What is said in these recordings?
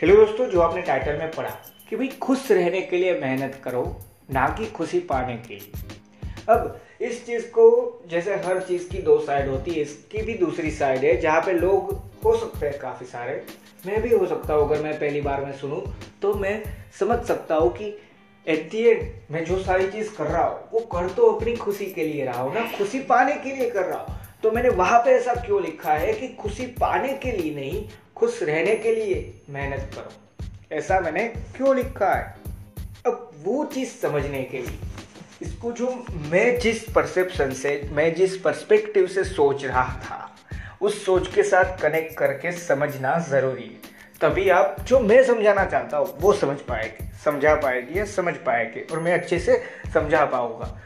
Hello दोस्तों, जो आपने टाइटल में पढ़ा कि भाई खुश रहने के लिए मेहनत करो, ना कि खुशी पाने के लिए। अब इस चीज़ को जैसे हर चीज़ की दो साइड होती है, इसकी भी दूसरी साइड है, जहाँ पे लोग हो सकते हैं काफ़ी सारे। मैं भी हो सकता हूँ, अगर मैं पहली बार में सुनूँ तो मैं समझ सकता हूँ कि एट दी एंड मैं जो सारी चीज़ कर रहा हूँ, वो कर तो अपनी खुशी के लिए रहा हूँ, ना खुशी पाने के लिए कर रहा हूँ। तो मैंने वहाँ पे ऐसा क्यों लिखा है कि खुशी पाने के लिए नहीं, खुश रहने के लिए मेहनत करो। ऐसा मैंने क्यों लिखा है? अब वो चीज़ समझने के लिए, इसको जो मैं जिस परसेप्शन से, मैं जिस पर्सपेक्टिव से सोच रहा था, उस सोच के साथ कनेक्ट करके समझना ज़रूरी है। तभी आप जो मैं समझाना चाहता हूँ, वो समझ पाएगी, समझा पाएगी या समझ पाएगी, और मैं अच्छे से समझा पाऊँगा।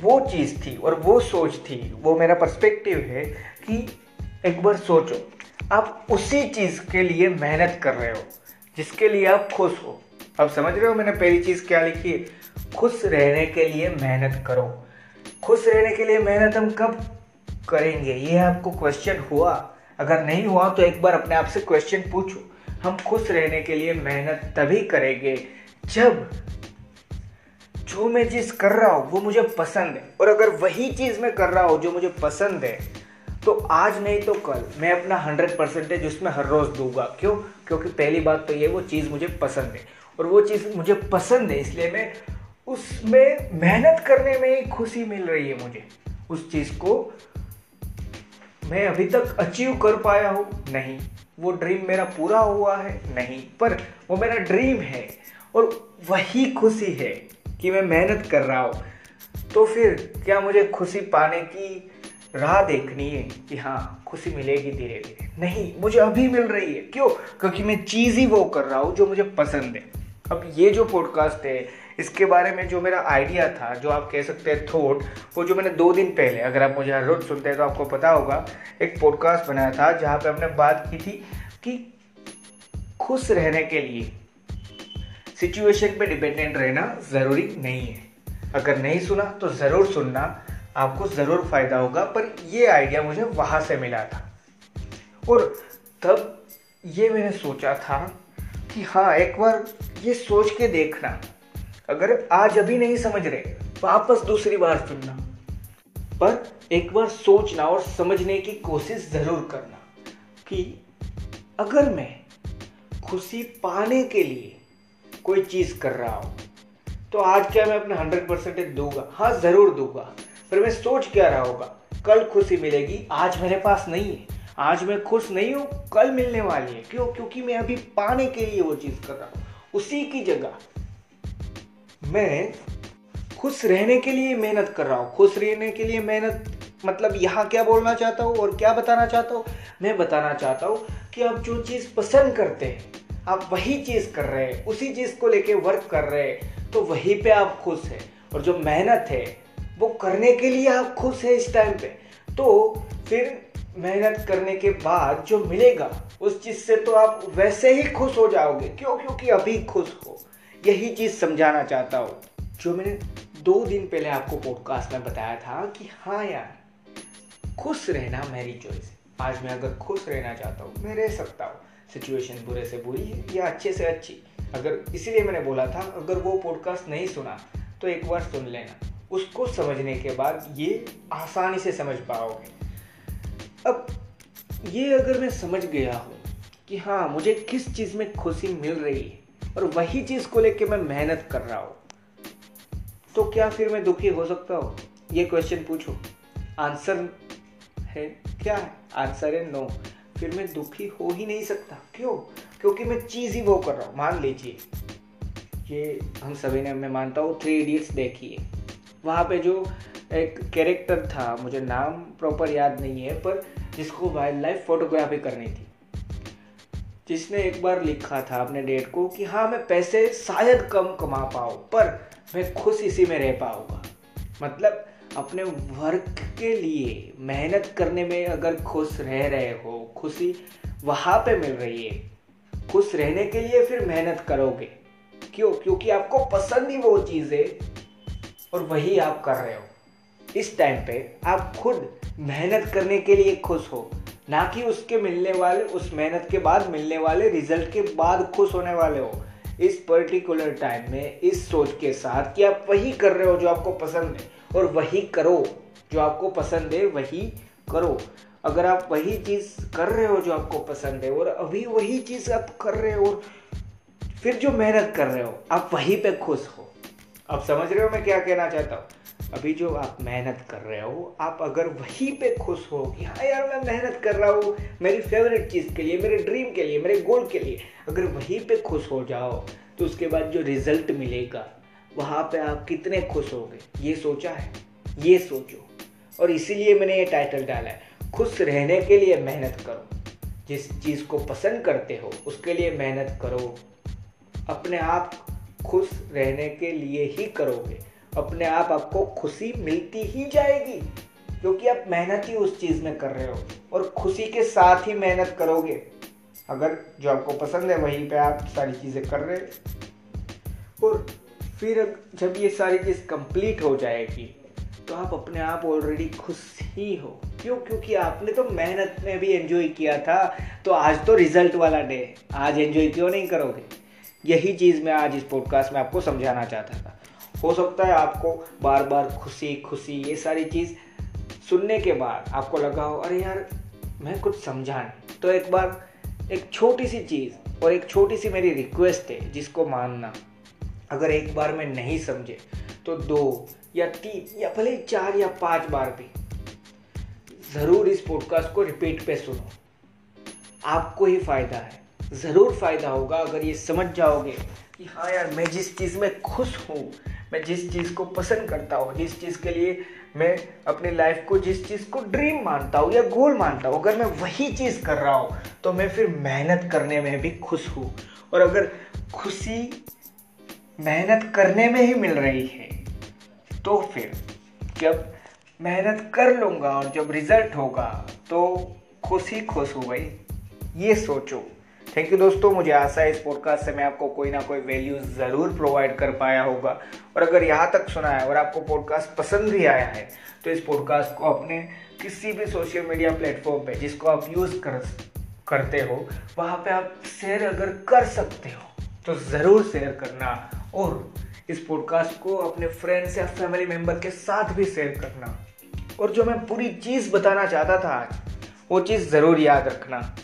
वो चीज़ थी और वो सोच थी, वो मेरा पर्सपेक्टिव है कि एक बार सोचो, आप उसी चीज़ के लिए मेहनत कर रहे हो, जिसके लिए आप खुश हो। अब समझ रहे हो मैंने पहली चीज़ क्या लिखी है? खुश रहने के लिए मेहनत करो। खुश रहने के लिए मेहनत हम कब करेंगे? ये आपको क्वेश्चन हुआ। अगर नहीं हुआ तो एक बार अपने आप से क्वेश्चन पूछो। हम खुश रहने के लिए मेहनत तभी करेंगे जब जो मैं चीज़ कर रहा हूँ, वो मुझे पसंद है। और अगर वही चीज़ मैं कर रहा हूँ, जो मुझे पसंद है तो आज नहीं तो कल। मैं अपना हंड्रेड परसेंटेज उसमें हर रोज़ दूँगा। क्यों? क्योंकि पहली बात तो ये, वो चीज़ मुझे पसंद है। और वो चीज़ मुझे पसंद है, इसलिए मैं उसमें मेहनत करने में ही खुशी मिल रही है मुझे। उस चीज़ को मैं अभी तक अचीव कर पाया हूँ। नहीं। वो ड्रीम मेरा पूरा हुआ है। नहीं। पर वो मेरा ड्रीम है। और वही खुशी है। कि मैं मेहनत कर रहा हूँ। तो फिर क्या मुझे खुशी पाने की राह देखनी है कि हाँ खुशी मिलेगी धीरे धीरे नहीं, मुझे अभी मिल रही है। क्यों? क्योंकि मैं चीज़ ही वो कर रहा हूँ जो मुझे पसंद है। अब ये जो पॉडकास्ट है, इसके बारे में जो मेरा आइडिया था, जो आप कह सकते हैं थॉट वो जो मैंने दो दिन पहले, अगर आप मुझे हर रोज सुनते हैं तो आपको पता होगा, एक पॉडकास्ट बनाया था जहाँ पे हमने बात की थी कि खुश रहने के लिए सिचुएशन पे डिपेंडेंट रहना ज़रूरी नहीं है। अगर नहीं सुना तो ज़रूर सुनना। आपको ज़रूर फ़ायदा होगा, पर ये आइडिया मुझे वहाँ से मिला था। और तब ये मैंने सोचा था कि हाँ एक बार ये सोच के देखना। अगर आज अभी नहीं समझ रहे वापस दूसरी बार सुनना। पर एक बार सोचना और समझने की कोशिश ज़रूर करना कि अगर मैं खुशी पाने के लिए कोई चीज़ कर रहा हूँ तो आज क्या मैं अपना हंड्रेड परसेंटेज दूँगा? हाँ ज़रूर दूँगा, पर मैं सोच क्या रहा होगा? कल खुशी मिलेगी, आज मेरे पास नहीं है, आज मैं खुश नहीं हूँ, कल मिलने वाली है। क्यों? क्योंकि मैं अभी पाने के लिए वो चीज़ कर रहा हूँ, उसी की जगह। मैं खुश रहने के लिए मेहनत कर रहा हूँ, खुश रहने के लिए मेहनत मतलब यहाँ क्या बोलना चाहता हूँ और क्या बताना चाहता हूँ? मैं बताना चाहता हूँ कि आप जो चीज़ पसंद करते हैं आप वही चीज़ कर रहे हैं, उसी चीज़ को लेके वर्क कर रहे हैं तो वहीं पे आप खुश हैं। और जो मेहनत है, वो करने के लिए आप खुश हैं इस टाइम पे। तो फिर मेहनत करने के बाद जो मिलेगा, उस चीज़ से तो आप वैसे ही खुश हो जाओगे। क्यों? क्योंकि अभी खुश हो। यही चीज़ समझाना चाहता हूँ। जो मैंने दो दिन पहले आपको पॉडकास्ट में बताया था कि हाँ यार, खुश रहना मेरी चॉइस आज मैं अगर खुश रहना चाहता हूँ, मैं रह सकता हूँ। सिचुएशन बुरे से बुरी है या अच्छे से अच्छी। अगर इसीलिए मैंने बोला था, अगर वो पॉडकास्ट नहीं सुना तो एक बार सुन लेना। उसको समझने के बाद ये आसानी से समझ पाओगे। अब ये अगर मैं समझ गया हूँ कि हाँ मुझे किस चीज़ में खुशी मिल रही है और वही चीज़ को लेके मैं मेहनत कर रहा हूँ तो क्या फिर मैं दुखी हो सकता हूँ? ये क्वेश्चन पूछो। आंसर है क्या? है आंसर है नो फिर मैं दुखी हो ही नहीं सकता। क्यों? क्योंकि मैं चीज़ ही वो कर रहा हूँ। मान लीजिए, ये हम सभी ने, मैं मानता हूँ थ्री इडियट्स देखी है। वहाँ पे जो एक कैरेक्टर था, मुझे नाम प्रॉपर याद नहीं है, पर जिसको वाइल्ड लाइफ फोटोग्राफी करनी थी। जिसने एक बार लिखा था अपने डेट को कि हाँ मैं पैसे शायद कम कमा पाऊँ, पर मैं खुश इसी में रह पाऊँगा। मतलब अपने वर्क के लिए मेहनत करने में अगर खुश रह रहे हो, खुशी वहाँ पे मिल रही है, खुश रहने के लिए फिर मेहनत करोगे। क्यों? क्योंकि आपको पसंद ही वो चीज़ है और वही आप कर रहे हो। इस टाइम पे आप खुद मेहनत करने के लिए खुश हो, ना कि उसके मिलने वाले, उस मेहनत के बाद मिलने वाले रिज़ल्ट के बाद खुश होने वाले हो। इस पर्टिकुलर टाइम में, इस सोच के साथ कि आप वही कर रहे हो जो आपको पसंद है। और वही करो। जो आपको पसंद है, वही करो। अगर आप वही चीज़ कर रहे हो जो आपको पसंद है, और अभी वही चीज़ आप कर रहे हो, और फिर जो मेहनत कर रहे हो, आप वहीं पे खुश हो। आप समझ रहे हो मैं क्या कहना चाहता हूँ? अभी जो आप मेहनत कर रहे हो, आप अगर वहीं पे खुश हो, कि हाँ यार मैं मेहनत कर रहा हूँ, मेरी फेवरेट चीज़ के लिए, मेरे ड्रीम के लिए, मेरे गोल के लिए, अगर वहीं पे खुश हो जाओ तो उसके बाद जो रिज़ल्ट मिलेगा वहाँ पे आप कितने खुश होगे? ये सोचा है। ये सोचो। और इसीलिए मैंने ये टाइटल डाला है। खुश रहने के लिए मेहनत करो। जिस चीज़ को पसंद करते हो, उसके लिए मेहनत करो। अपने आप खुश रहने के लिए ही करोगे। अपने आप आपको खुशी मिलती ही जाएगी। क्योंकि आप मेहनत ही उस चीज़ में कर रहे हो। और खुशी के साथ ही मेहनत करोगे। अगर जो आपको पसंद है, वहीं पे आप सारी चीज़ें कर रहे और फिर जब ये सारी चीज़ कंप्लीट हो जाएगी तो आप अपने आप ऑलरेडी खुश ही हो। क्यों? क्योंकि आपने तो मेहनत में भी एंजॉय किया था। तो आज तो रिज़ल्ट वाला डे आज एंजॉय क्यों नहीं करोगे? यही चीज़ मैं आज इस पॉडकास्ट में आपको समझाना चाहता था। हो सकता है आपको बार बार खुशी खुशी, ये सारी चीज़ सुनने के बाद आपको लगा हो, अरे यार, मैं कुछ समझा नहीं। तो एक बार एक छोटी सी चीज़ और एक छोटी सी मेरी रिक्वेस्ट है जिसको मानना। अगर एक बार में नहीं समझे तो दो या तीन या भले चार या पाँच बार भी ज़रूर इस पॉडकास्ट को रिपीट पे सुनो। आपको ही फ़ायदा है। ज़रूर फ़ायदा होगा अगर ये समझ जाओगे कि हाँ यार, मैं जिस चीज़ में खुश हूँ, मैं जिस चीज़ को पसंद करता हूँ, जिस चीज़ के लिए मैं अपनी लाइफ को जिस चीज़ को ड्रीम मानता हूँ या गोल मानता हूँ, अगर मैं वही चीज़ कर रहा हूँ तो मैं फिर मेहनत करने में भी खुश हूँ। और अगर खुशी मेहनत करने में ही मिल रही है। तो फिर, जब मेहनत कर लूँगा और जब रिज़ल्ट होगा तो खुश ही खुश हो गई। ये सोचो। थैंक यू दोस्तों, मुझे आशा है इस पॉडकास्ट से मैं आपको कोई ना कोई वैल्यू ज़रूर प्रोवाइड कर पाया होगा। और अगर यहाँ तक सुना है और आपको पॉडकास्ट पसंद भी आया है तो इस पॉडकास्ट को अपने किसी भी सोशल मीडिया प्लेटफॉर्म पे जिसको आप यूज़ कर, करते हो, वहाँ पे आप शेयर अगर कर सकते हो तो ज़रूर शेयर करना। और इस पॉडकास्ट को अपने फ्रेंड्स या फैमिली मेंबर के साथ भी शेयर करना। और जो मैं पूरी चीज़ बताना चाहता था आज, वो चीज़ ज़रूर याद रखना।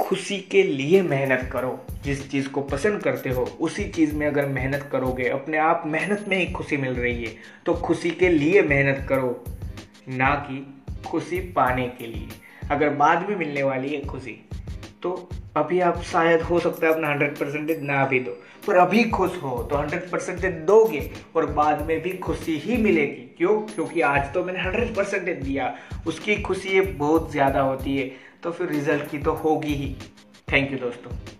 खुशी के लिए मेहनत करो। जिस चीज़ को पसंद करते हो, उसी चीज़ में अगर मेहनत करोगे, अपने आप मेहनत में ही खुशी मिल रही है। तो खुशी के लिए मेहनत करो, ना कि खुशी पाने के लिए। अगर बाद में मिलने वाली है खुशी। तो अभी आप शायद हो सकता है अपना हंड्रेड परसेंटेज ना भी दो। पर अभी खुश हो तो हंड्रेड परसेंटेज दोगे और बाद में भी खुशी ही मिलेगी। क्यों? क्योंकि आज तो मैंने हंड्रेड परसेंटेज दिया। उसकी खुशी बहुत ज़्यादा होती है। तो फिर रिज़ल्ट की तो होगी ही। थैंक यू दोस्तों।